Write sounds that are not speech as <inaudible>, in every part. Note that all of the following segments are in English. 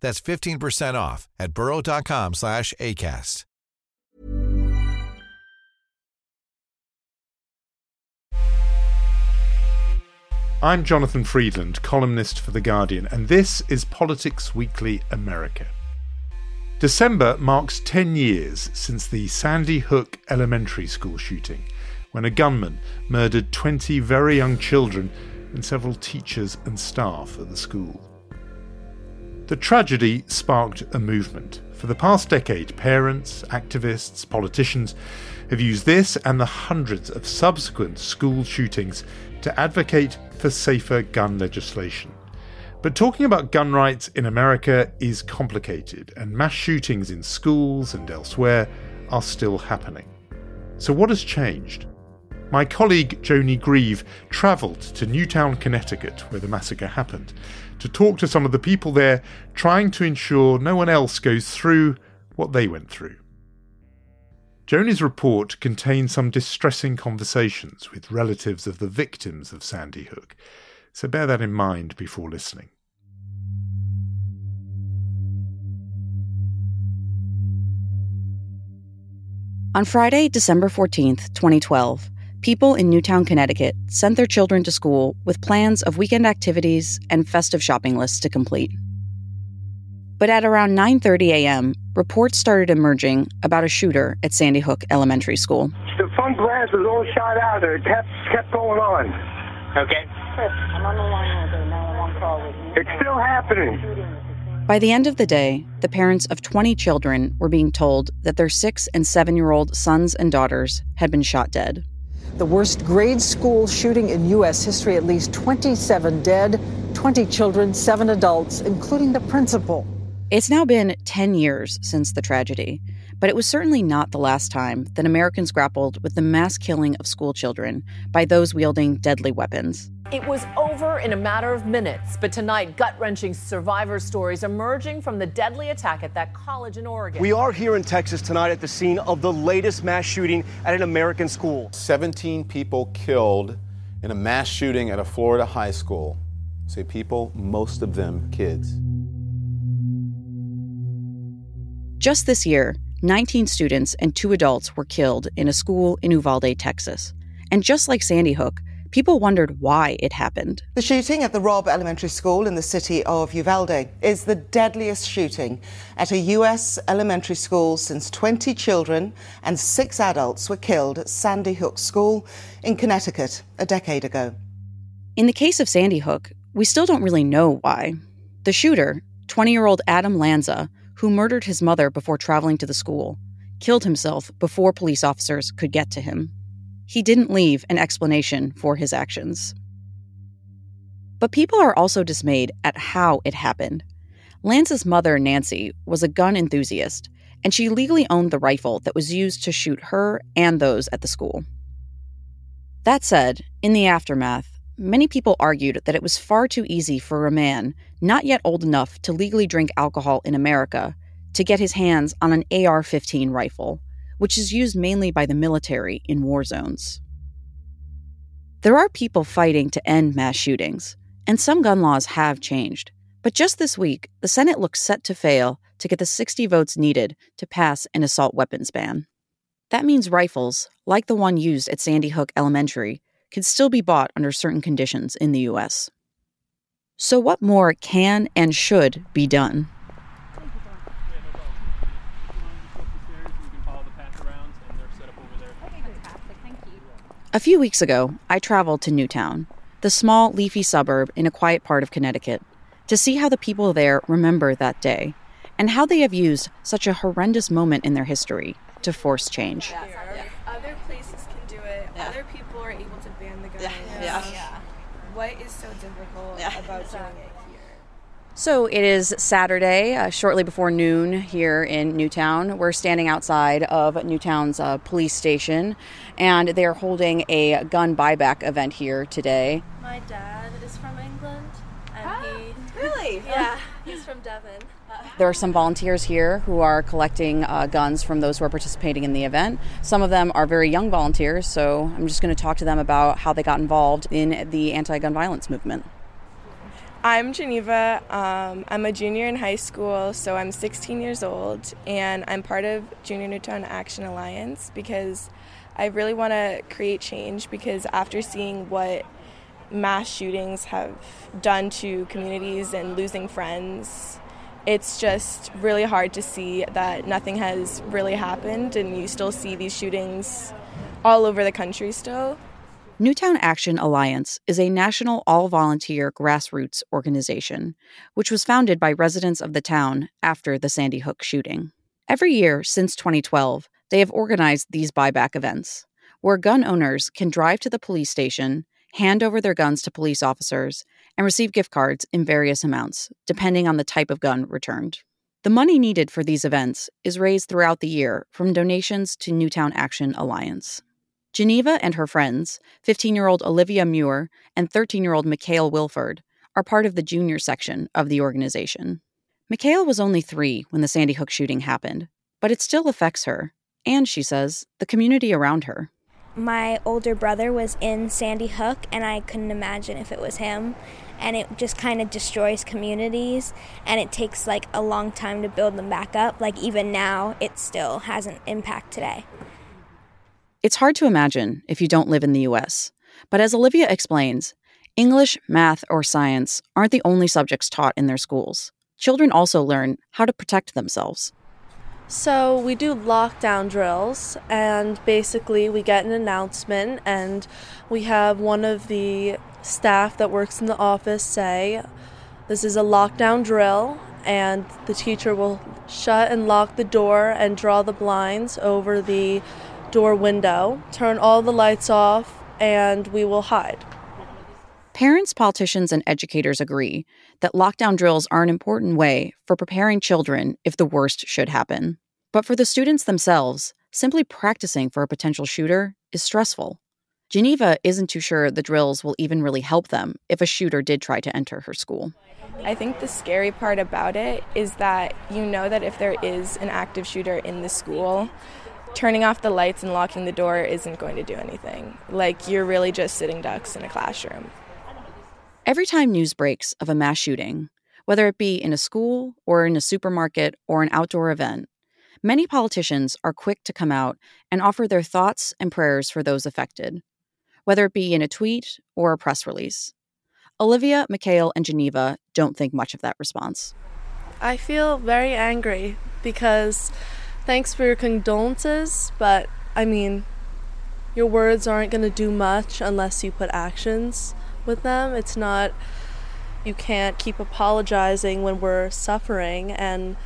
That's 15% off at burrow.com slash ACAST. I'm Jonathan Freedland, columnist for The Guardian, and this is Politics Weekly America. December marks 10 years since the Sandy Hook Elementary School shooting, when a gunman murdered 20 very young children and several teachers and staff at the school. The tragedy sparked a movement. For the past decade, parents, activists, politicians have used this and the hundreds of subsequent school shootings to advocate for safer gun legislation. But talking about gun rights in America is complicated, and mass shootings in schools and elsewhere are still happening. So, what has changed? My colleague Joni Greve travelled to Newtown, Connecticut, where the massacre happened, to talk to some of the people there trying to ensure no one else goes through what they went through. Joni's report contains some distressing conversations with relatives of the victims of Sandy Hook, so bear that in mind before listening. On Friday, December 14th, 2012, people in Newtown, Connecticut sent their children to school with plans of weekend activities and festive shopping lists to complete. But at around 9:30 a.m., reports started emerging about a shooter at Sandy Hook Elementary School. The front glass was all shot out. It kept kept going on. Okay. I'm on the line with a 911 call. It's still happening. By the end of the day, the parents of 20 children were being told that their 6 and 7-year-old sons and daughters had been shot dead. The worst grade school shooting in U.S. history, at least 27 dead, 20 children, 7 adults, including the principal. It's now been 10 years since the tragedy, but it was certainly not the last time that Americans grappled with the mass killing of school children by those wielding deadly weapons. It was over in a matter of minutes, but tonight, gut wrenching survivor stories emerging from the deadly attack at that college in Oregon. We are here in Texas tonight at the scene of the latest mass shooting at an American school. 17 people killed in a mass shooting at a Florida high school. Say people, most of them kids. Just this year, 19 students and two adults were killed in a school in Uvalde, Texas. And just like Sandy Hook, people wondered why it happened. The shooting at the Robb Elementary School in the city of Uvalde is the deadliest shooting at a U.S. elementary school since 20 children and six adults were killed at Sandy Hook School in Connecticut a decade ago. In the case of Sandy Hook, we still don't really know why. The shooter, 20 year old Adam Lanza, who murdered his mother before traveling to the school, killed himself before police officers could get to him. He didn't leave an explanation for his actions. But people are also dismayed at how it happened. Lanza's mother, Nancy, was a gun enthusiast, and she legally owned the rifle that was used to shoot her and those at the school. That said, in the aftermath, many people argued that it was far too easy for a man, not yet old enough to legally drink alcohol in America, to get his hands on an AR 15 rifle, which is used mainly by the military in war zones. There are people fighting to end mass shootings, and some gun laws have changed. But just this week, the Senate looks set to fail to get the 60 votes needed to pass an assault weapons ban. That means rifles, like the one used at Sandy Hook Elementary, can still be bought under certain conditions in the US. So, what more can and should be done? A few weeks ago, I traveled to Newtown, the small, leafy suburb in a quiet part of Connecticut, to see how the people there remember that day and how they have used such a horrendous moment in their history to force change. Yeah. Yeah. Other places can do it. Yeah. Other people are able to ban the guns. Yeah. yeah. What is so difficult about <laughs> doing it? So it is Saturday, uh, shortly before noon here in Newtown. We're standing outside of Newtown's uh, police station, and they are holding a gun buyback event here today. My dad is from England, and ah, he really, <laughs> yeah, he's from Devon. There are some volunteers here who are collecting uh, guns from those who are participating in the event. Some of them are very young volunteers, so I'm just going to talk to them about how they got involved in the anti gun violence movement. I'm Geneva. Um, I'm a junior in high school, so I'm 16 years old, and I'm part of Junior Newtown Action Alliance because I really want to create change. Because after seeing what mass shootings have done to communities and losing friends, it's just really hard to see that nothing has really happened, and you still see these shootings all over the country still. Newtown Action Alliance is a national all volunteer grassroots organization, which was founded by residents of the town after the Sandy Hook shooting. Every year since 2012, they have organized these buyback events, where gun owners can drive to the police station, hand over their guns to police officers, and receive gift cards in various amounts, depending on the type of gun returned. The money needed for these events is raised throughout the year from donations to Newtown Action Alliance. Geneva and her friends, 15 year old Olivia Muir and 13 year old Mikhail Wilford, are part of the junior section of the organization. Mikhail was only three when the Sandy Hook shooting happened, but it still affects her, and she says, the community around her. My older brother was in Sandy Hook, and I couldn't imagine if it was him. And it just kind of destroys communities, and it takes like a long time to build them back up. Like, even now, it still has an impact today. It's hard to imagine if you don't live in the US. But as Olivia explains, English, math, or science aren't the only subjects taught in their schools. Children also learn how to protect themselves. So, we do lockdown drills, and basically, we get an announcement, and we have one of the staff that works in the office say, This is a lockdown drill, and the teacher will shut and lock the door and draw the blinds over the door window, turn all the lights off, and we will hide. Parents, politicians, and educators agree that lockdown drills are an important way for preparing children if the worst should happen. But for the students themselves, simply practicing for a potential shooter is stressful. Geneva isn't too sure the drills will even really help them if a shooter did try to enter her school. I think the scary part about it is that you know that if there is an active shooter in the school, turning off the lights and locking the door isn't going to do anything. Like, you're really just sitting ducks in a classroom. Every time news breaks of a mass shooting, whether it be in a school or in a supermarket or an outdoor event, many politicians are quick to come out and offer their thoughts and prayers for those affected, whether it be in a tweet or a press release. Olivia, Mikhail, and Geneva don't think much of that response. I feel very angry because thanks for your condolences, but I mean, your words aren't going to do much unless you put actions with them. It's not, you can't keep apologizing when we're suffering, and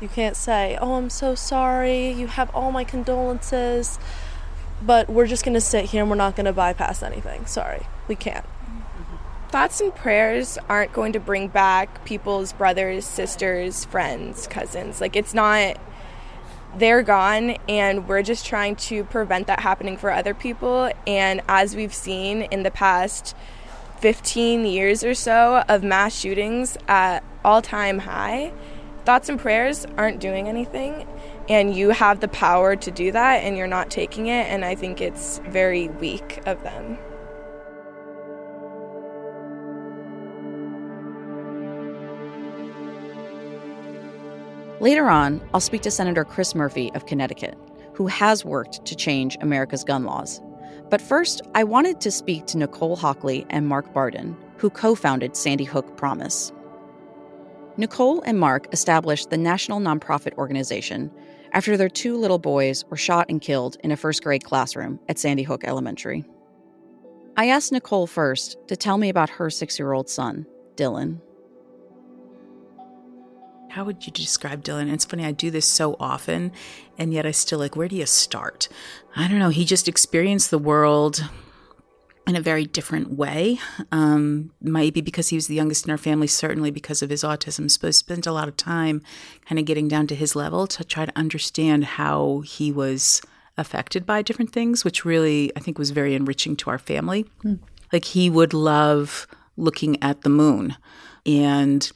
you can't say, Oh, I'm so sorry, you have all my condolences, but we're just going to sit here and we're not going to bypass anything. Sorry, we can't. Thoughts and prayers aren't going to bring back people's brothers, sisters, friends, cousins. Like, it's not they're gone and we're just trying to prevent that happening for other people. And as we've seen in the past 15 years or so of mass shootings at all-time high thoughts and prayers aren't doing anything and you have the power to do that and you're not taking it and i think it's very weak of them Later on, I'll speak to Senator Chris Murphy of Connecticut, who has worked to change America's gun laws. But first, I wanted to speak to Nicole Hockley and Mark Barden, who co founded Sandy Hook Promise. Nicole and Mark established the national nonprofit organization after their two little boys were shot and killed in a first grade classroom at Sandy Hook Elementary. I asked Nicole first to tell me about her six year old son, Dylan. How would you describe Dylan? It's funny, I do this so often, and yet I still like, where do you start? I don't know. He just experienced the world in a very different way. Um, maybe because he was the youngest in our family, certainly because of his autism. So I spent a lot of time kind of getting down to his level to try to understand how he was affected by different things, which really I think was very enriching to our family. Mm. Like he would love looking at the moon and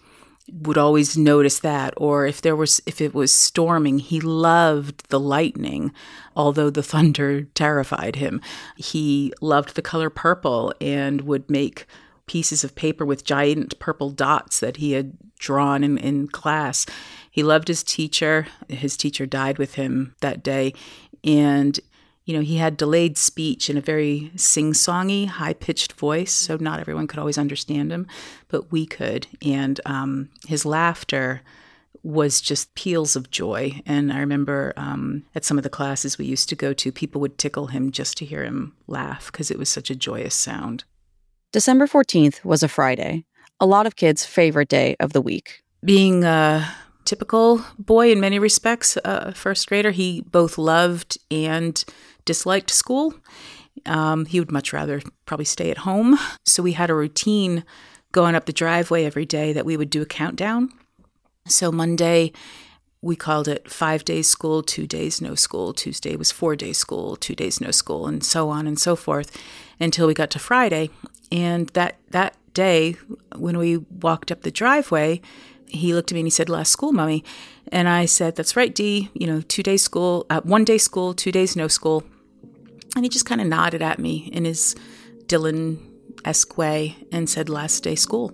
would always notice that or if there was if it was storming he loved the lightning although the <laughs> thunder terrified him. He loved the color purple and would make pieces of paper with giant purple dots that he had drawn in, in class. He loved his teacher. His teacher died with him that day. And you know, he had delayed speech in a very sing songy, high pitched voice, so not everyone could always understand him, but we could. And um, his laughter was just peals of joy. And I remember um, at some of the classes we used to go to, people would tickle him just to hear him laugh because it was such a joyous sound. December 14th was a Friday, a lot of kids' favorite day of the week. Being a typical boy in many respects, a first grader, he both loved and disliked school. Um, he would much rather probably stay at home. So we had a routine going up the driveway every day that we would do a countdown. So Monday, we called it five days school, two days no school. Tuesday was four days school, two days no school, and so on and so forth until we got to Friday. And that, that day, when we walked up the driveway, he looked at me and he said, Last school, mommy. And I said, That's right, D, You know, two days school, uh, one day school, two days no school. And he just kind of nodded at me in his Dylan esque way and said, Last day school.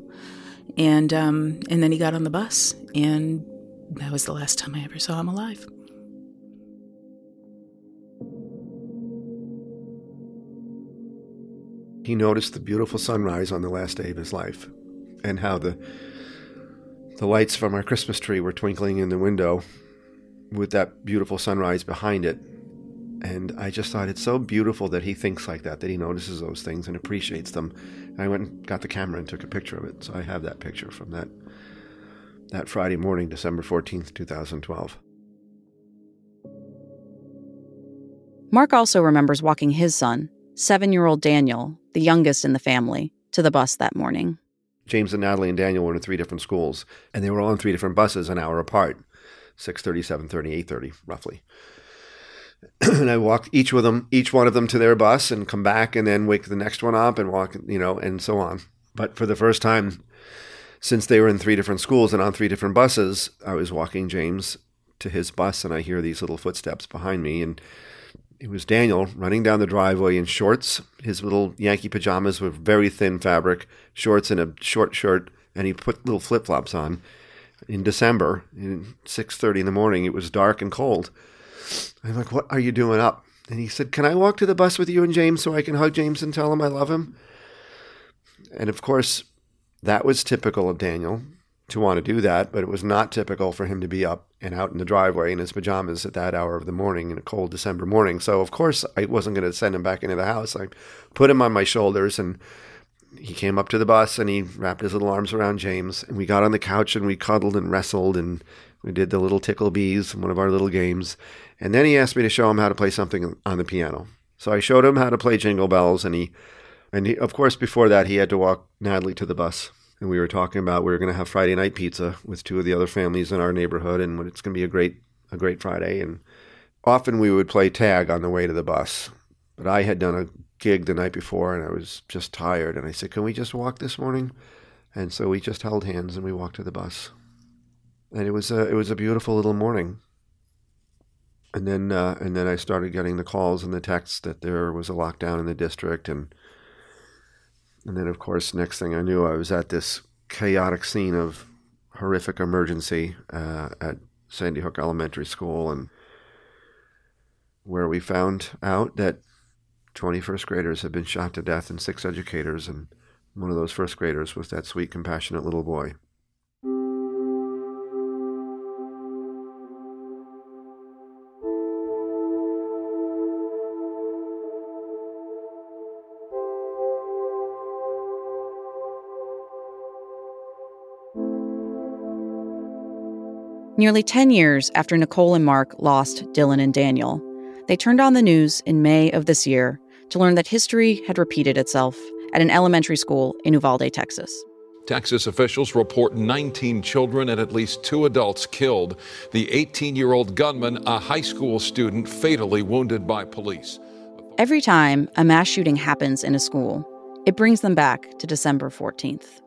And, um, and then he got on the bus. And that was the last time I ever saw him alive. He noticed the beautiful sunrise on the last day of his life and how the the lights from our Christmas tree were twinkling in the window with that beautiful sunrise behind it. And I just thought it's so beautiful that he thinks like that, that he notices those things and appreciates them. And I went and got the camera and took a picture of it. So I have that picture from that that Friday morning, December 14th, 2012. Mark also remembers walking his son, seven year old Daniel, the youngest in the family, to the bus that morning. James and Natalie and Daniel were in three different schools, and they were all on three different buses an hour apart 6.30, 7.30, 8.30, roughly. <clears throat> and I walked each with them, each one of them to their bus and come back and then wake the next one up and walk, you know, and so on. But for the first time since they were in three different schools and on three different buses, I was walking James to his bus and I hear these little footsteps behind me and it was Daniel running down the driveway in shorts, his little Yankee pajamas with very thin fabric, shorts and a short shirt, and he put little flip flops on. In December, in six thirty in the morning, it was dark and cold. I'm like, "What are you doing up?" And he said, "Can I walk to the bus with you and James so I can hug James and tell him I love him?" And of course, that was typical of Daniel to want to do that, but it was not typical for him to be up and out in the driveway in his pajamas at that hour of the morning in a cold December morning. So, of course, I wasn't going to send him back into the house. I put him on my shoulders and he came up to the bus and he wrapped his little arms around James. And we got on the couch and we cuddled and wrestled and we did the little tickle bees, one of our little games. And then he asked me to show him how to play something on the piano. So I showed him how to play Jingle Bells and he, and he, of course, before that, he had to walk Natalie to the bus and we were talking about we were going to have Friday night pizza with two of the other families in our neighborhood, and it's going to be a great a great Friday. And often we would play tag on the way to the bus, but I had done a gig the night before, and I was just tired. And I said, "Can we just walk this morning?" And so we just held hands and we walked to the bus, and it was a it was a beautiful little morning. And then uh, and then I started getting the calls and the texts that there was a lockdown in the district and and then, of course, next thing I knew, I was at this chaotic scene of horrific emergency uh, at Sandy Hook Elementary School, and where we found out that 20 first graders had been shot to death and six educators, and one of those first graders was that sweet, compassionate little boy. Nearly 10 years after Nicole and Mark lost Dylan and Daniel, they turned on the news in May of this year to learn that history had repeated itself at an elementary school in Uvalde, Texas. Texas officials report 19 children and at least two adults killed. The 18 year old gunman, a high school student, fatally wounded by police. Every time a mass shooting happens in a school, it brings them back to December 14th.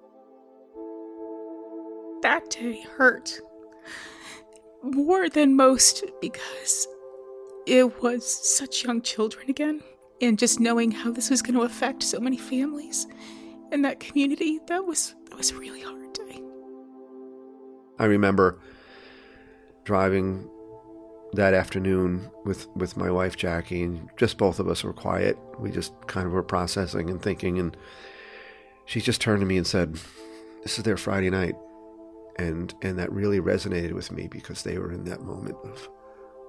That day hurt more than most because it was such young children again. And just knowing how this was going to affect so many families in that community, that was that was a really hard day. I remember driving that afternoon with, with my wife Jackie, and just both of us were quiet. We just kind of were processing and thinking, and she just turned to me and said, "This is their Friday night," and and that really resonated with me because they were in that moment of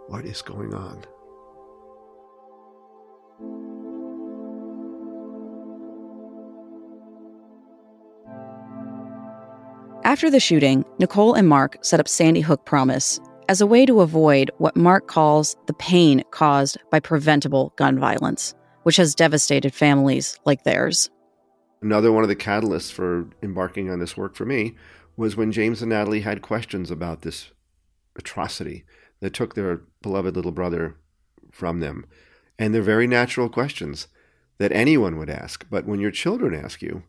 what is going on. After the shooting, Nicole and Mark set up Sandy Hook Promise as a way to avoid what Mark calls the pain caused by preventable gun violence, which has devastated families like theirs. Another one of the catalysts for embarking on this work for me was when James and Natalie had questions about this atrocity that took their beloved little brother from them. And they're very natural questions that anyone would ask. But when your children ask you,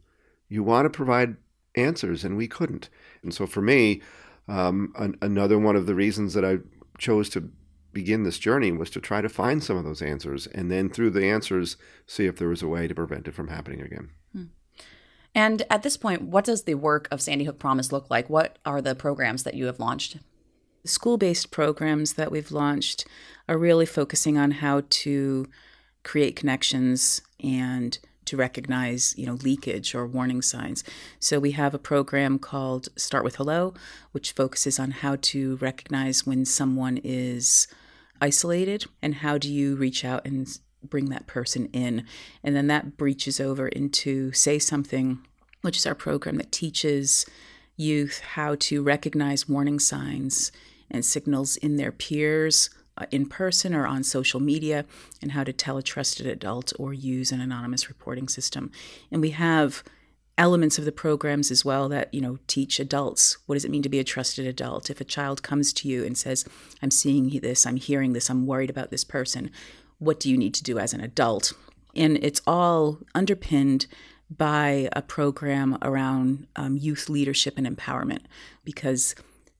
you want to provide answers, and we couldn't. And so for me, um, an, another one of the reasons that I chose to begin this journey was to try to find some of those answers, and then through the answers, see if there was a way to prevent it from happening again. And at this point, what does the work of Sandy Hook Promise look like? What are the programs that you have launched? School based programs that we've launched are really focusing on how to create connections and to recognize, you know, leakage or warning signs. So we have a program called Start with Hello, which focuses on how to recognize when someone is isolated and how do you reach out and bring that person in. And then that breaches over into Say Something, which is our program that teaches youth how to recognize warning signs and signals in their peers uh, in person or on social media and how to tell a trusted adult or use an anonymous reporting system. And we have elements of the programs as well that you know teach adults what does it mean to be a trusted adult if a child comes to you and says i'm seeing this i'm hearing this i'm worried about this person what do you need to do as an adult and it's all underpinned by a program around um, youth leadership and empowerment because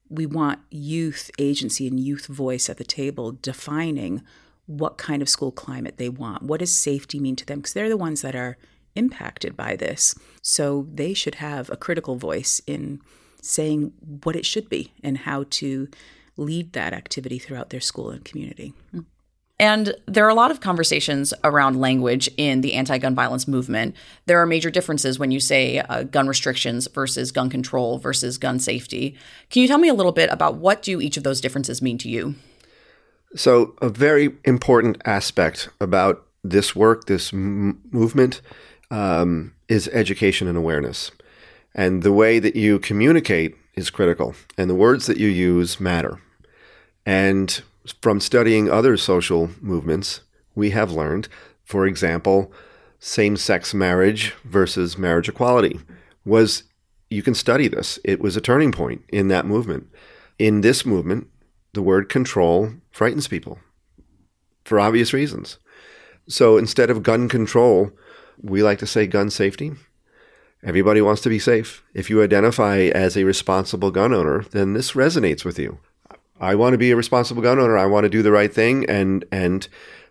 we want youth agency and youth voice at the table defining what kind of school climate they want. What does safety mean to them? Because they're the ones that are impacted by this. So they should have a critical voice in saying what it should be and how to lead that activity throughout their school and community. Mm. And there are a lot of conversations around language in the anti gun violence movement. There are major differences when you say uh, gun restrictions versus gun control versus gun safety. Can you tell me a little bit about what do each of those differences mean to you? So, a very important aspect about this work, this m- movement, um, is education and awareness. And the way that you communicate is critical, and the words that you use matter. And from studying other social movements, we have learned, for example, same sex marriage versus marriage equality was, you can study this. It was a turning point in that movement. In this movement, the word control frightens people for obvious reasons. So instead of gun control, we like to say gun safety. Everybody wants to be safe. If you identify as a responsible gun owner, then this resonates with you. I want to be a responsible gun owner. I want to do the right thing and and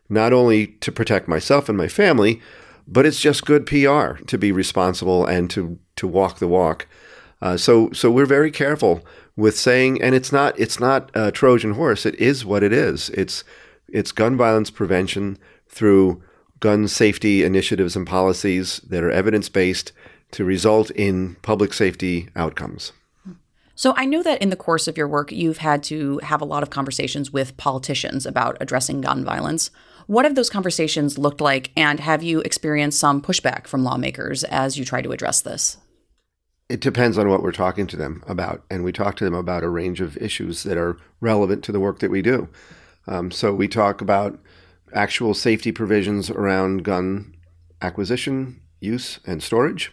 not only to protect myself and my family, but it's just good PR to be responsible and to to walk the walk. Uh, so so we're very careful with saying, and it's not it's not a Trojan horse. It is what it is. It's it's gun violence prevention through gun safety initiatives and policies that are evidence based to result in public safety outcomes. So I know that in the course of your work, you've had to have a lot of conversations with politicians about addressing gun violence. What have those conversations looked like, and have you experienced some pushback from lawmakers as you try to address this? It depends on what we're talking to them about. And we talk to them about a range of issues that are relevant to the work that we do. Um, so we talk about actual safety provisions around gun acquisition, use, and storage.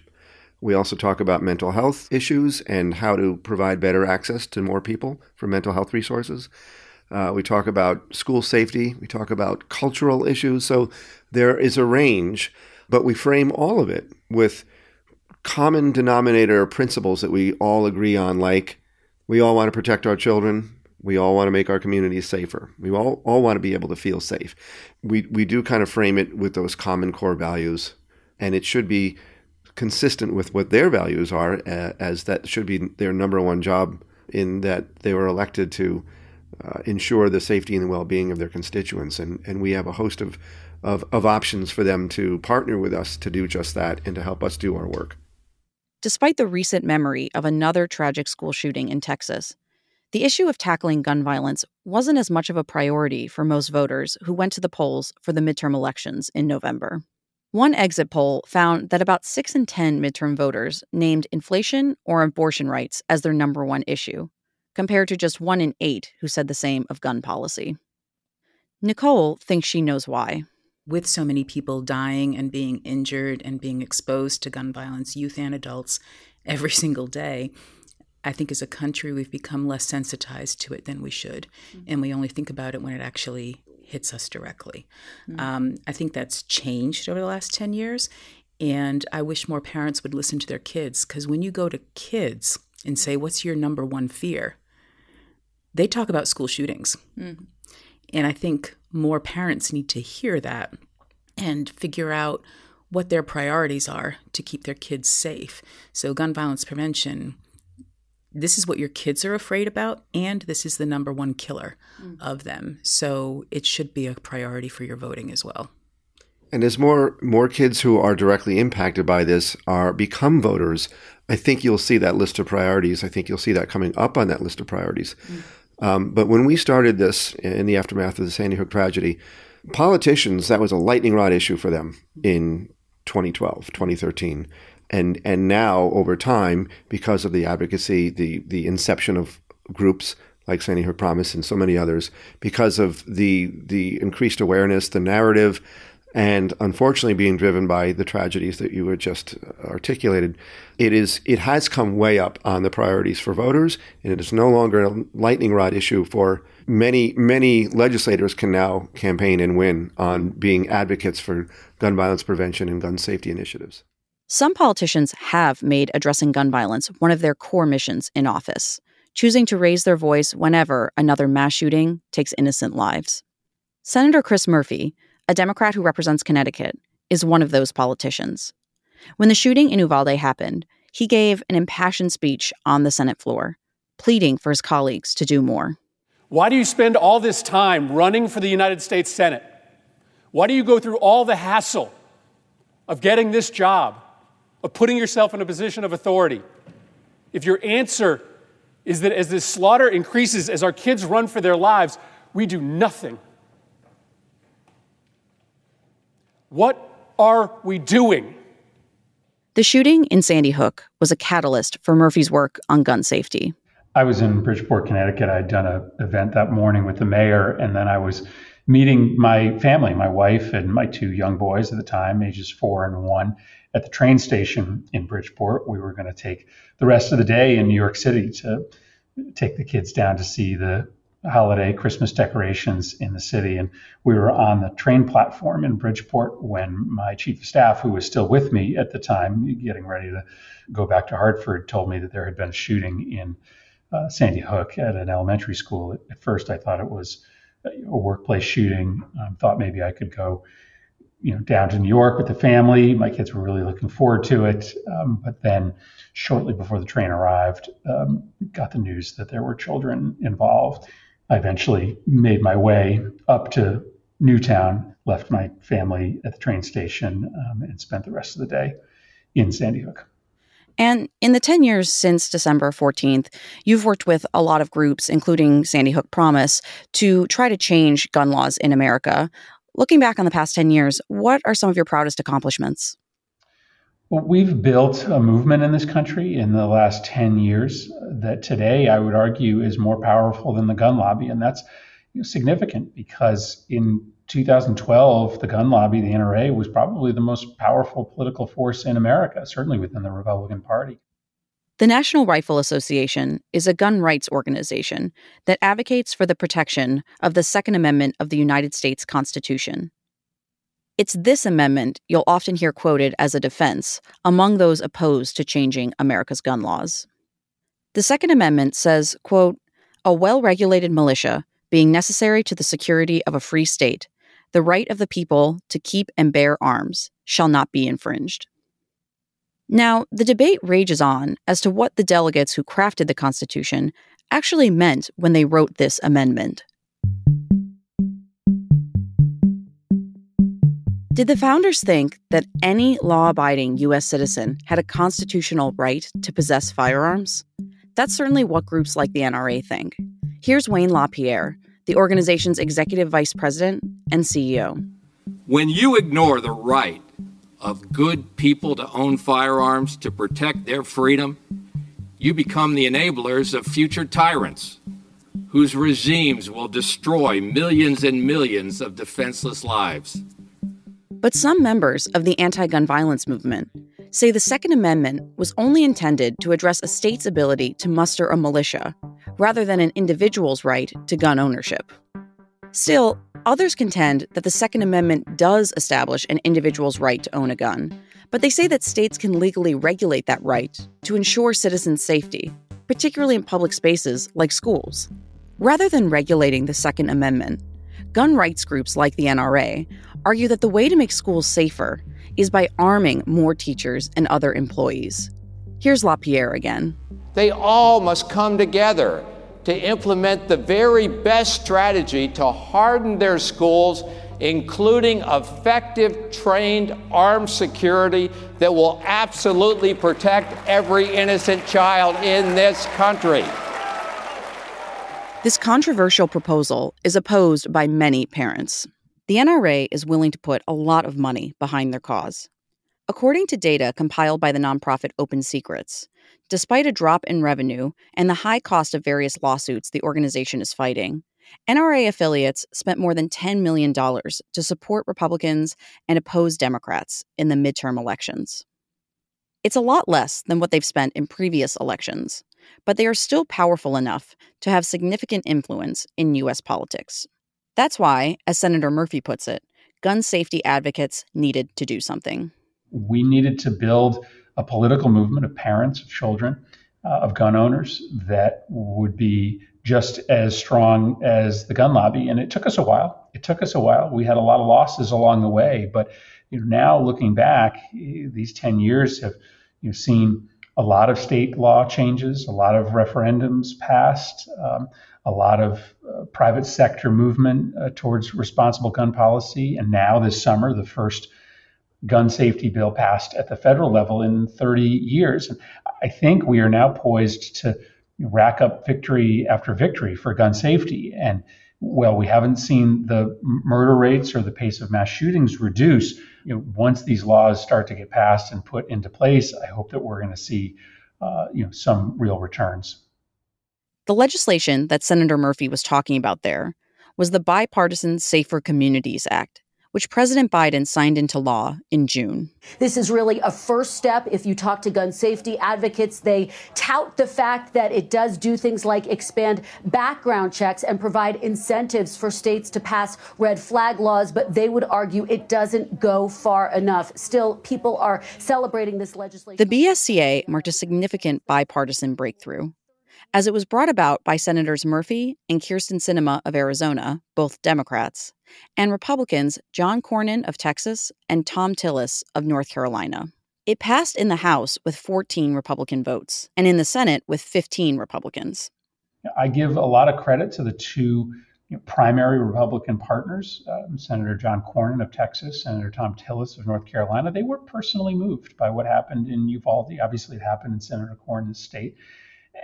We also talk about mental health issues and how to provide better access to more people for mental health resources. Uh, we talk about school safety. We talk about cultural issues. So there is a range, but we frame all of it with common denominator principles that we all agree on, like we all want to protect our children. We all want to make our communities safer. We all, all want to be able to feel safe. We, we do kind of frame it with those common core values, and it should be consistent with what their values are, uh, as that should be their number one job in that they were elected to uh, ensure the safety and the well-being of their constituents. And, and we have a host of, of, of options for them to partner with us to do just that and to help us do our work. Despite the recent memory of another tragic school shooting in Texas, the issue of tackling gun violence wasn't as much of a priority for most voters who went to the polls for the midterm elections in November. One exit poll found that about 6 in 10 midterm voters named inflation or abortion rights as their number one issue, compared to just 1 in 8 who said the same of gun policy. Nicole thinks she knows why with so many people dying and being injured and being exposed to gun violence, youth and adults, every <laughs> single day, I think as a country we've become less sensitized to it than we should. Mm-hmm. And we only think about it when it actually hits us directly. Mm-hmm. Um, I think that's changed over the last 10 years. And I wish more parents would listen to their kids because when you go to kids and say, What's your number one fear? they talk about school shootings. Mm-hmm. And I think more parents need to hear that and figure out what their priorities are to keep their kids safe. So, gun violence prevention, this is what your kids are afraid about, and this is the number one killer mm. of them. So, it should be a priority for your voting as well. And as more more kids who are directly impacted by this are become voters, I think you'll see that list of priorities. I think you'll see that coming up on that list of priorities. Mm. Um, but when we started this in the aftermath of the Sandy Hook tragedy, politicians, that was a lightning rod issue for them in 2012, 2013. And, and now, over time, because of the advocacy, the, the inception of groups like Sandy Hook Promise and so many others, because of the, the increased awareness, the narrative, and unfortunately being driven by the tragedies that you had just uh, articulated, it is it has come way up on the priorities for voters, and it is no longer a lightning rod issue for many many legislators can now campaign and win on being advocates for gun violence prevention and gun safety initiatives. Some politicians have made addressing gun violence one of their core missions in office, choosing to raise their voice whenever another mass shooting takes innocent lives. Senator Chris Murphy, a Democrat who represents Connecticut, is one of those politicians. When the shooting in Uvalde happened, he gave an impassioned speech on the Senate floor, pleading for his colleagues to do more. Why do you spend all this time running for the United States Senate? Why do you go through all the hassle of getting this job, of putting yourself in a position of authority? If your answer is that as this slaughter increases, as our kids run for their lives, we do nothing What are we doing? The shooting in Sandy Hook was a catalyst for Murphy's work on gun safety. I was in Bridgeport, Connecticut. I'd done an event that morning with the mayor, and then I was meeting my family, my wife and my two young boys at the time, ages four and one, at the train station in Bridgeport. We were going to take the rest of the day in New York City to take the kids down to see the holiday Christmas decorations in the city. And we were on the train platform in Bridgeport when my chief of staff, who was still with me at the time, getting ready to go back to Hartford, told me that there had been a shooting in uh, Sandy Hook at an elementary school. At, first, I thought it was a workplace shooting. Um, thought maybe I could go, you know, down to New York with the family. My kids were really looking forward to it. Um, but then, shortly before the train arrived, um, got the news that there were children involved. I eventually made my way up to Newtown, left my family at the train station, um, and spent the rest of the day in Sandy Hook. And in the 10 years since December 14th, you've worked with a lot of groups, including Sandy Hook Promise, to try to change gun laws in America. Looking back on the past 10 years, what are some of your proudest accomplishments? Well, we've built a movement in this country in the last 10 years that today I would argue is more powerful than the gun lobby. And that's significant because in 2012, the gun lobby, the NRA, was probably the most powerful political force in America, certainly within the Republican Party. The National Rifle Association is a gun rights organization that advocates for the protection of the Second Amendment of the United States Constitution. It's this amendment you'll often hear quoted as a defense among those opposed to changing America's gun laws. The Second Amendment says, quote, a well regulated militia being necessary to the security of a free state, the right of the people to keep and bear arms shall not be infringed. Now, the debate rages on as to what the delegates who crafted the Constitution actually meant when they wrote this amendment. Did the founders think that any law abiding U.S. citizen had a constitutional right to possess firearms? That's certainly what groups like the NRA think. Here's Wayne LaPierre, the organization's executive vice president and CEO. When you ignore the right of good people to own firearms to protect their freedom, you become the enablers of future tyrants whose regimes will destroy millions and millions of defenseless lives. But some members of the anti gun violence movement say the Second Amendment was only intended to address a state's ability to muster a militia, rather than an individual's right to gun ownership. Still, others contend that the Second Amendment does establish an individual's right to own a gun, but they say that states can legally regulate that right to ensure citizens' safety, particularly in public spaces like schools. Rather than regulating the Second Amendment, gun rights groups like the NRA argue that the way to make schools safer is by arming more teachers and other employees. Here's LaPierre again. They all must come together to implement the very best strategy to harden their schools, including effective trained armed security that will absolutely protect every innocent child in this country. This controversial proposal is opposed by many parents. The NRA is willing to put a lot of money behind their cause. According to data compiled by the nonprofit Open Secrets, despite a drop in revenue and the high cost of various lawsuits the organization is fighting, NRA affiliates spent more than $10 million to support Republicans and oppose Democrats in the midterm elections. It's a lot less than what they've spent in previous elections, but they are still powerful enough to have significant influence in U.S. politics. That's why, as Senator Murphy puts it, gun safety advocates needed to do something. We needed to build a political movement of parents, of children, uh, of gun owners that would be just as strong as the gun lobby. And it took us a while. It took us a while. We had a lot of losses along the way. But you know, now looking back, these 10 years have you know, seen a lot of state law changes, a lot of referendums passed, um, a lot of uh, private sector movement uh, towards responsible gun policy. And now this summer, the first gun safety bill passed at the federal level in 30 years. And I think we are now poised to rack up victory after victory for gun safety. And well, we haven't seen the murder rates or the pace of mass shootings reduce you know, once these laws start to get passed and put into place, I hope that we're going to see, uh, you know, some real returns. The legislation that Senator Murphy was talking about there was the Bipartisan Safer Communities Act, which President Biden signed into law in June. This is really a first step. If you talk to gun safety advocates, they tout the fact that it does do things like expand background checks and provide incentives for states to pass red flag laws, but they would argue it doesn't go far enough. Still, people are celebrating this legislation. The BSCA marked a significant bipartisan breakthrough as it was brought about by Senators Murphy and Kyrsten Sinema of Arizona, both Democrats, and Republicans John Cornyn of Texas and Thom Tillis of North Carolina. It passed in the House with 14 Republican votes and in the Senate with 15 Republicans. I give a lot of credit to the two primary Republican partners, um, Senator John Cornyn of Texas, Senator Thom Tillis of North Carolina. They were personally moved by what happened in Uvalde. Obviously, it happened in Senator Cornyn's state.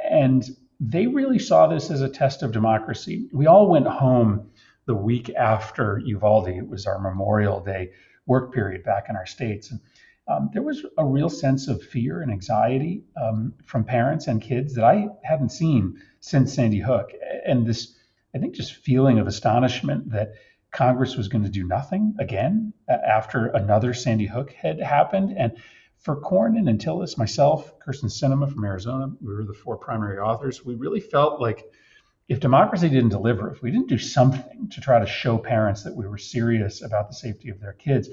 And they really saw this as a test of democracy. We all went home the week after Uvalde. It was our Memorial Day work period back in our states. And um, there was a real sense of fear and anxiety um, from parents and kids that I hadn't seen since Sandy Hook. And this, I think, just feeling of astonishment that Congress was going to do nothing again after another Sandy Hook had happened. And for Cornyn and Tillis, myself, Kyrsten Sinema from Arizona, we were the four primary authors. We really felt like if democracy didn't deliver, if we didn't do something to try to show parents that we were serious about the safety of their kids,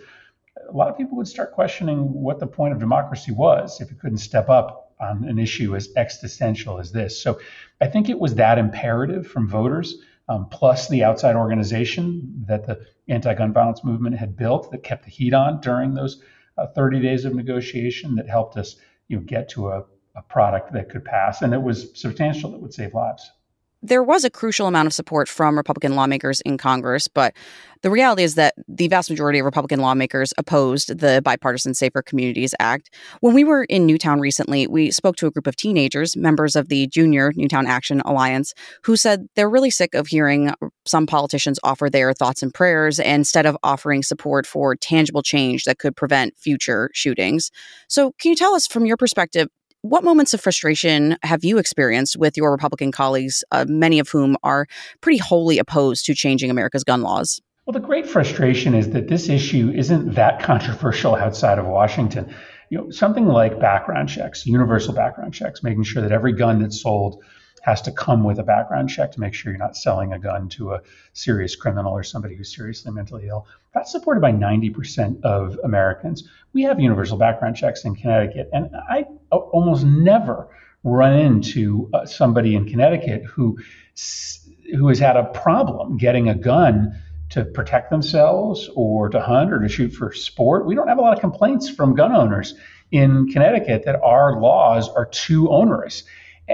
a lot of people would start questioning what the point of democracy was if it couldn't step up on an issue as existential as this. So I think it was that imperative from voters, um, plus the outside organization that the anti gun violence movement had built that kept the heat on during those uh, 30 days of negotiation that helped us you know, get to a, a product that could pass. And it was substantial that would save lives there was a crucial amount of support from Republican lawmakers in Congress, but the reality is that the vast majority of Republican lawmakers opposed the Bipartisan Safer Communities Act. When we were in Newtown recently, we spoke to a group of teenagers, members of the Junior Newtown Action Alliance, who said they're really sick of hearing some politicians offer their thoughts and prayers instead of offering support for tangible change that could prevent future shootings. So, can you tell us from your perspective what moments of frustration have you experienced with your Republican colleagues, uh, many of whom are pretty wholly opposed to changing America's gun laws? Well, the great frustration is that this issue isn't that controversial outside of Washington. You know, something like background checks, universal background checks, making sure that every gun that's sold has to come with a background check to make sure you're not selling a gun to a serious criminal or somebody who's seriously mentally ill. That's supported by 90% of Americans. We have universal background checks in Connecticut, and I almost never run into uh, somebody in Connecticut who who has had a problem getting a gun to protect themselves or to hunt or to shoot for sport. We don't have a lot of complaints from gun owners in Connecticut that our laws are too onerous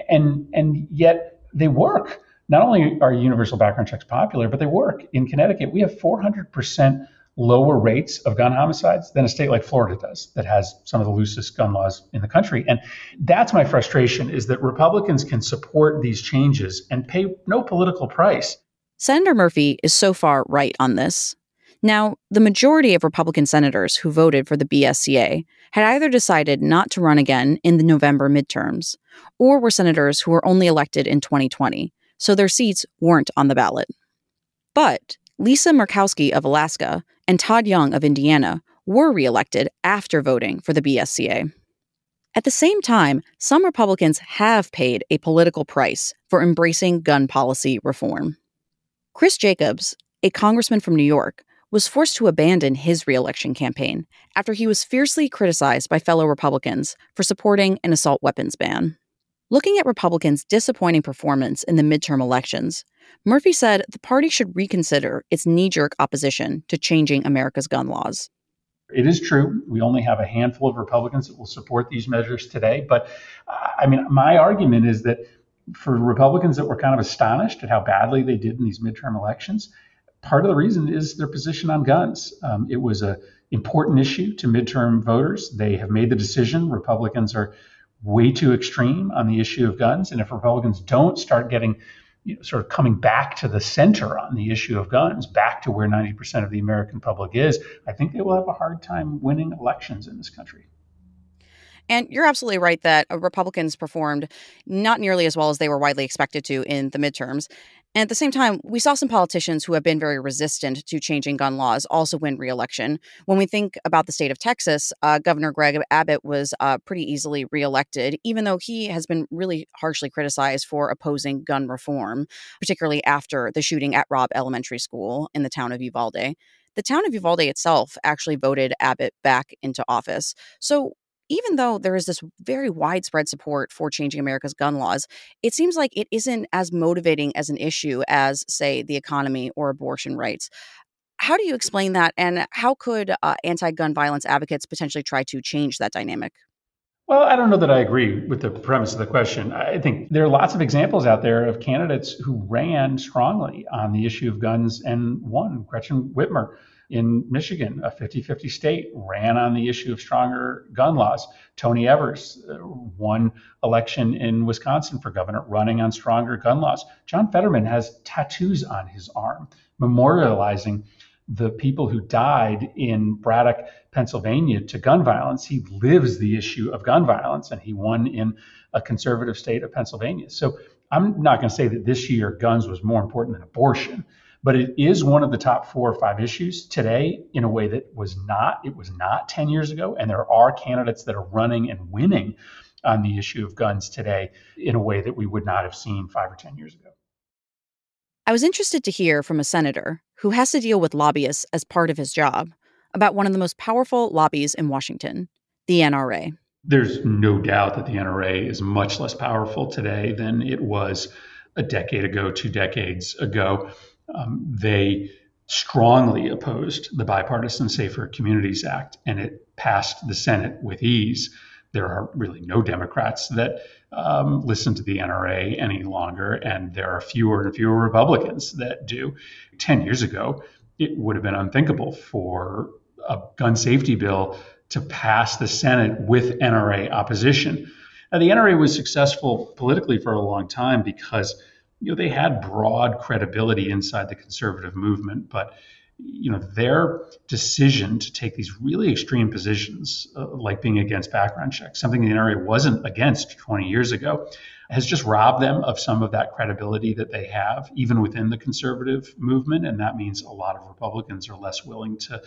and and yet they work. Not only are universal background checks popular, but they work. In Connecticut, we have 400% lower rates of gun homicides than a state like Florida does, that has some of the loosest gun laws in the country. And that's my frustration: is that Republicans can support these changes and pay no political price. Senator Murphy is so far right on this. Now, the majority of Republican senators who voted for the BSCA had either decided not to run again in the November midterms, or were senators who were only elected in 2020, so their seats weren't on the ballot. But Lisa Murkowski of Alaska and Todd Young of Indiana were reelected after voting for the BSCA. At the same time, some Republicans have paid a political price for embracing gun policy reform. Chris Jacobs, a congressman from New York, was forced to abandon his reelection campaign after he was fiercely criticized by fellow Republicans for supporting an assault weapons ban. Looking at Republicans' disappointing performance in the midterm elections, Murphy said the party should reconsider its knee jerk opposition to changing America's gun laws. It is true. We only have a handful of Republicans that will support these measures today. But I mean, my argument is that for Republicans that were kind of astonished at how badly they did in these midterm elections, part of the reason is their position on guns. Um, it was an important issue to midterm voters. They have made the decision. Republicans are way too extreme on the issue of guns. And if Republicans don't start getting you know, sort of coming back to the center on the issue of guns, back to where 90% of the American public is, I think they will have a hard time winning elections in this country. And you're absolutely right that uh, Republicans performed not nearly as well as they were widely expected to in the midterms. And at the same time, we saw some politicians who have been very resistant to changing gun laws also win reelection. When we think about the state of Texas, uh, Governor Greg Abbott was uh, pretty easily reelected, even though he has been really harshly criticized for opposing gun reform, particularly after the shooting at Robb Elementary School in the town of Uvalde. The town of Uvalde itself actually voted Abbott back into office. So, even though there is this very widespread support for changing America's gun laws, it seems like it isn't as motivating as an issue as, say, the economy or abortion rights. How do you explain that? And how could uh, anti gun violence advocates potentially try to change that dynamic? Well, I don't know that I agree with the premise of the question. I think there are lots of examples out there of candidates who ran strongly on the issue of guns and won. Gretchen Whitmer in Michigan, a 50 50 state, ran on the issue of stronger gun laws. Tony Evers uh, won election in Wisconsin for governor, running on stronger gun laws. John Fetterman has tattoos on his arm memorializing the people who died in Braddock, Pennsylvania, to gun violence. He lives the issue of gun violence, and he won in a conservative state of Pennsylvania. So I'm not going to say that this year guns was more important than abortion, but it is one of the top four or five issues today in a way that was not. It was not 10 years ago, and there are candidates that are running and winning on the issue of guns today in a way that we would not have seen five or 10 years ago. I was interested to hear from a senator who has to deal with lobbyists as part of his job about one of the most powerful lobbies in Washington, the NRA. There's no doubt that the NRA is much less powerful today than it was a decade ago, two decades ago. Um, they strongly opposed the Bipartisan Safer Communities Act, and it passed the Senate with ease. There are really no Democrats that um, listen to the NRA any longer, and there are fewer and fewer Republicans that do. 10 years ago, it would have been unthinkable for a gun safety bill to pass the Senate with NRA opposition. Now, the NRA was successful politically for a long time because you know they had broad credibility inside the conservative movement, but you know their decision to take these really extreme positions, uh, like being against background checks, something the NRA wasn't against 20 years ago, has just robbed them of some of that credibility that they have, even within the conservative movement, and that means a lot of Republicans are less willing to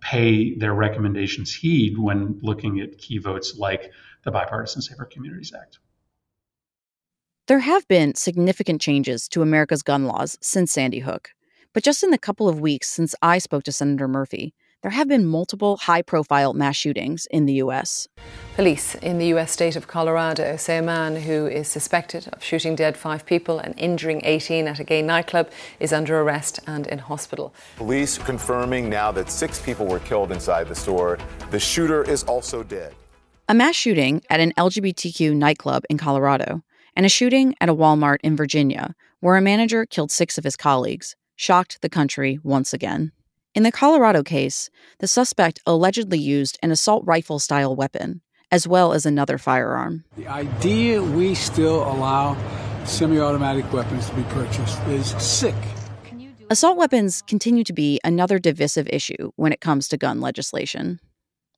pay their recommendations heed when looking at key votes like the Bipartisan Safer Communities Act. There have been significant changes to America's gun laws since Sandy Hook. But just in the couple of weeks since I spoke to Senator Murphy, there have been multiple high profile mass shootings in the U.S. Police in the U.S. state of Colorado say a man who is suspected of shooting dead five people and injuring 18 at a gay nightclub is under arrest and in hospital. Police confirming now that six people were killed inside the store. The shooter is also dead. A mass shooting at an LGBTQ nightclub in Colorado and a shooting at a Walmart in Virginia, where a manager killed six of his colleagues, shocked the country once again. In the Colorado case, the suspect allegedly used an assault rifle style weapon, as well as another firearm. The idea we still allow semi automatic weapons to be purchased is sick. Assault weapons continue to be another divisive issue when it comes to gun legislation.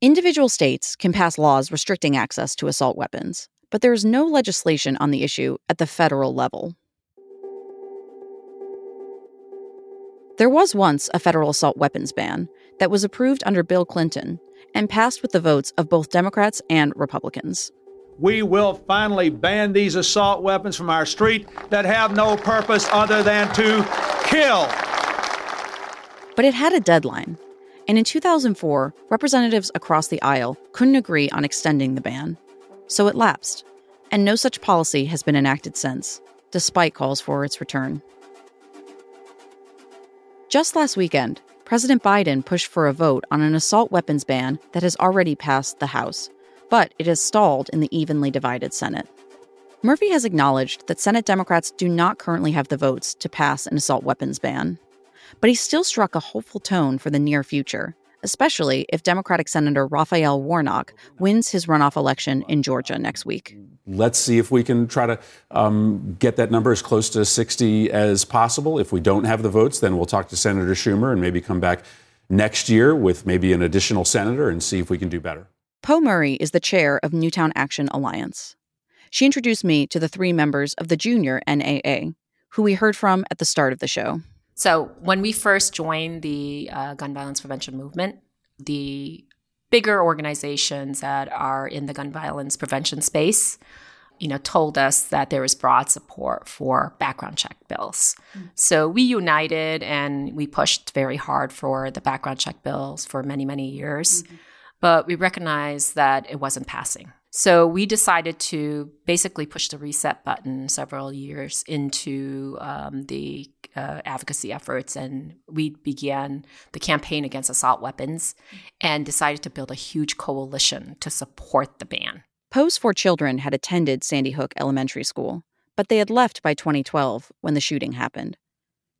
Individual states can pass laws restricting access to assault weapons, but there is no legislation on the issue at the federal level. There was once a federal assault weapons ban that was approved under Bill Clinton and passed with the votes of both Democrats and Republicans. We will finally ban these assault weapons from our street that have no purpose other than to kill. But it had a deadline. And in 2004, representatives across the aisle couldn't agree on extending the ban. So it lapsed. And no such policy has been enacted since, despite calls for its return. Just last weekend, President Biden pushed for a vote on an assault weapons ban that has already passed the House, but it has stalled in the evenly divided Senate. Murphy has acknowledged that Senate Democrats do not currently have the votes to pass an assault weapons ban, but he still struck a hopeful tone for the near future, especially if Democratic Senator Raphael Warnock wins his runoff election in Georgia next week let's see if we can try to um, get that number as close to 60 as possible. If we don't have the votes, then we'll talk to Senator Schumer and maybe come back next year with maybe an additional senator and see if we can do better. Po Murray is the chair of Newtown Action Alliance. She introduced me to the three members of the junior NAA, who we heard from at the start of the show. So, when we first joined the uh, gun violence prevention movement, the bigger organizations that are in the gun violence prevention space you know told us that there was broad support for background check bills mm-hmm. so we united and we pushed very hard for the background check bills for many many years mm-hmm. but we recognized that it wasn't passing so we decided to basically push the reset button several years into um, the uh, advocacy efforts, and we began the campaign against assault weapons and decided to build a huge coalition to support the ban. Po's four children had attended Sandy Hook Elementary School, but they had left by 2012 when the shooting happened.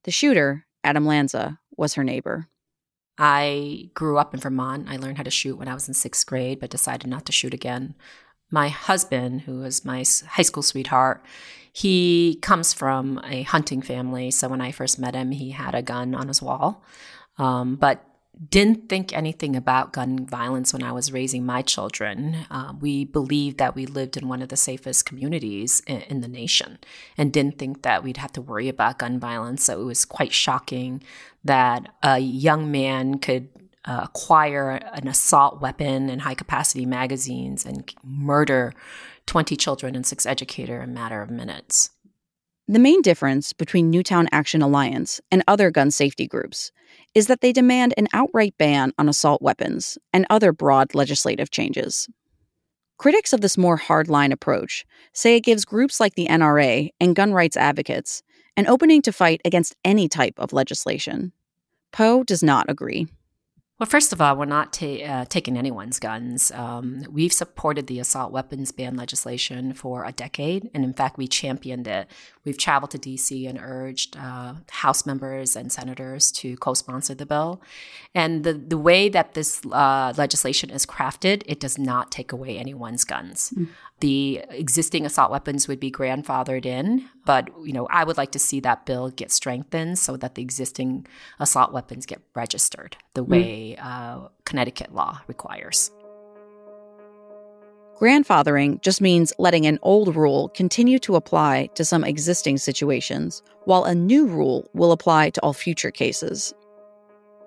The shooter, Adam Lanza, was her neighbor. I grew up in Vermont. I learned how to shoot when I was in sixth grade, but decided not to shoot again my husband, who was my high school sweetheart, he comes from a hunting family. So when I first met him, he had a gun on his wall. Um, but didn't think anything about gun violence when I was raising my children. Uh, we believed that we lived in one of the safest communities in, in, the nation and didn't think that we'd have to worry about gun violence. So it was quite shocking that a young man could uh, acquire an assault weapon and high capacity magazines and murder 20 children and six educators in a matter of minutes. The main difference between Newtown Action Alliance and other gun safety groups is that they demand an outright ban on assault weapons and other broad legislative changes. Critics of this more hardline approach say it gives groups like the NRA and gun rights advocates an opening to fight against any type of legislation. Po does not agree. Well, first of all, we're not ta- uh, taking anyone's guns. Um, we've supported the assault weapons ban legislation for a decade, and in fact, we championed it. We've traveled to DC and urged uh, House members and senators to co sponsor the bill. And the, the way that this uh, legislation is crafted, it does not take away anyone's guns. Mm. The existing assault weapons would be grandfathered in, but you know, I would like to see that bill get strengthened so that the existing assault weapons get registered the mm. way uh, Connecticut law requires. Grandfathering just means letting an old rule continue to apply to some existing situations, while a new rule will apply to all future cases.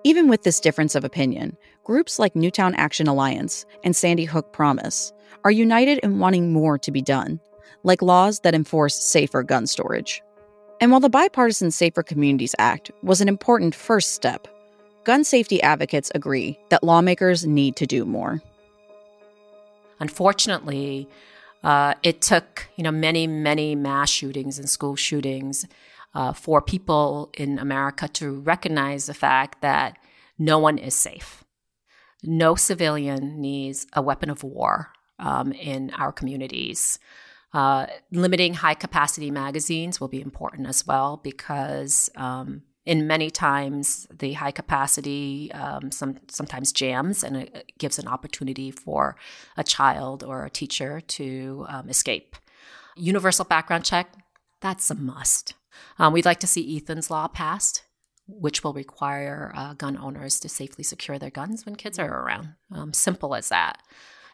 Even with this difference of opinion, groups like Newtown Action Alliance and Sandy Hook Promise are united in wanting more to be done, like laws that enforce safer gun storage. And while the Bipartisan Safer Communities Act was an important first step, gun safety advocates agree that lawmakers need to do more. Unfortunately, uh, it took you know many many mass shootings and school shootings uh, for people in America to recognize the fact that no one is safe. No civilian needs a weapon of war um, in our communities. Uh, limiting high capacity magazines will be important as well because um, in many times the high capacity um, some, sometimes jams and it gives an opportunity for a child or a teacher to um, escape. Universal background check, that's a must. Um, we'd like to see Ethan's Law passed, which will require uh, gun owners to safely secure their guns when kids are around. Um, simple as that.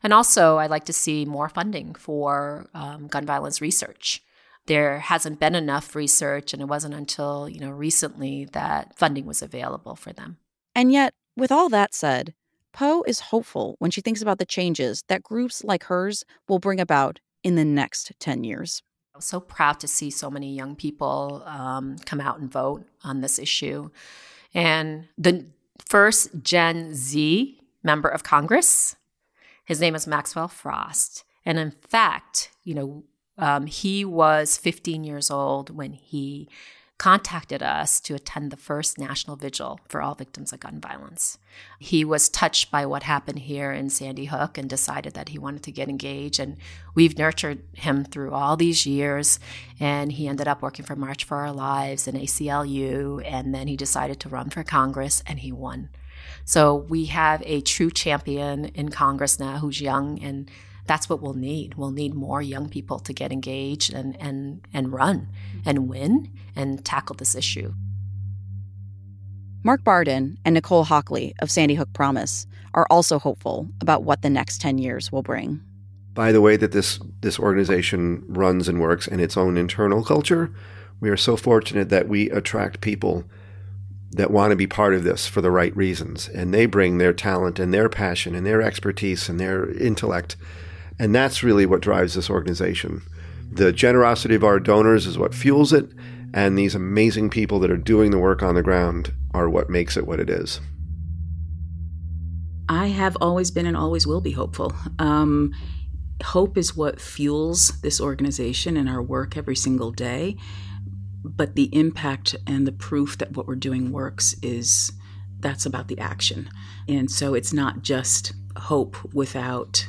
And also, I'd like to see more funding for um, gun violence research. There hasn't been enough research, and it wasn't until you know recently that funding was available for them. And yet, with all that said, Po is hopeful when she thinks about the changes that groups like hers will bring about in the next 10 years. I'm so proud to see so many young people um, come out and vote on this issue. And the first Gen Z member of Congress his name is Maxwell Frost. And in fact, you know, um, he was 15 years old when he contacted us to attend the first national vigil for all victims of gun violence. He was touched by what happened here in Sandy Hook and decided that he wanted to get engaged. And we've nurtured him through all these years. And he ended up working for March for Our Lives and ACLU. And then he decided to run for Congress and he won. So we have a true champion in Congress now who's young, and that's what we'll need. We'll need more young people to get engaged and, and, and run and win and tackle this issue. Mark Barden and Nicole Hockley of Sandy Hook Promise are also hopeful about what the next 10 years will bring. By the way that this, this organization runs and works in its own internal culture, we are so fortunate that we attract people that want to be part of this for the right reasons. And they bring their talent and their passion and their expertise and their intellect. And that's really what drives this organization. The generosity of our donors is what fuels it. And these amazing people that are doing the work on the ground are what makes it what it is. I have always been and always will be hopeful. Um, hope is what fuels this organization and our work every single day but the impact and the proof that what we're doing works is that's about the action. And so it's not just hope without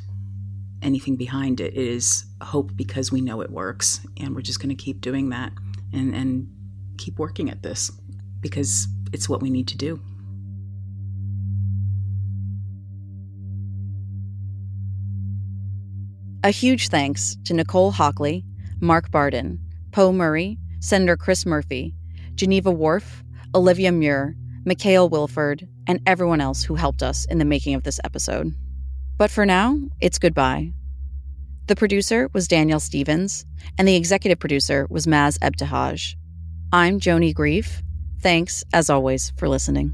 anything behind it. It is hope because we know it works. And we're just going to keep doing that and, and keep working at this because it's what we need to do. A huge thanks to Nicole Hockley, Mark Barden, Po Murray, Senator Chris Murphy, Geneva Worf, Olivia Muir, Mikhail Wilford, and everyone else who helped us in the making of this episode. But for now, it's goodbye. The producer was Danielle Stevens, and the executive producer was Maz Ebtehaj. I'm Joni Greve. Thanks, as always, for listening.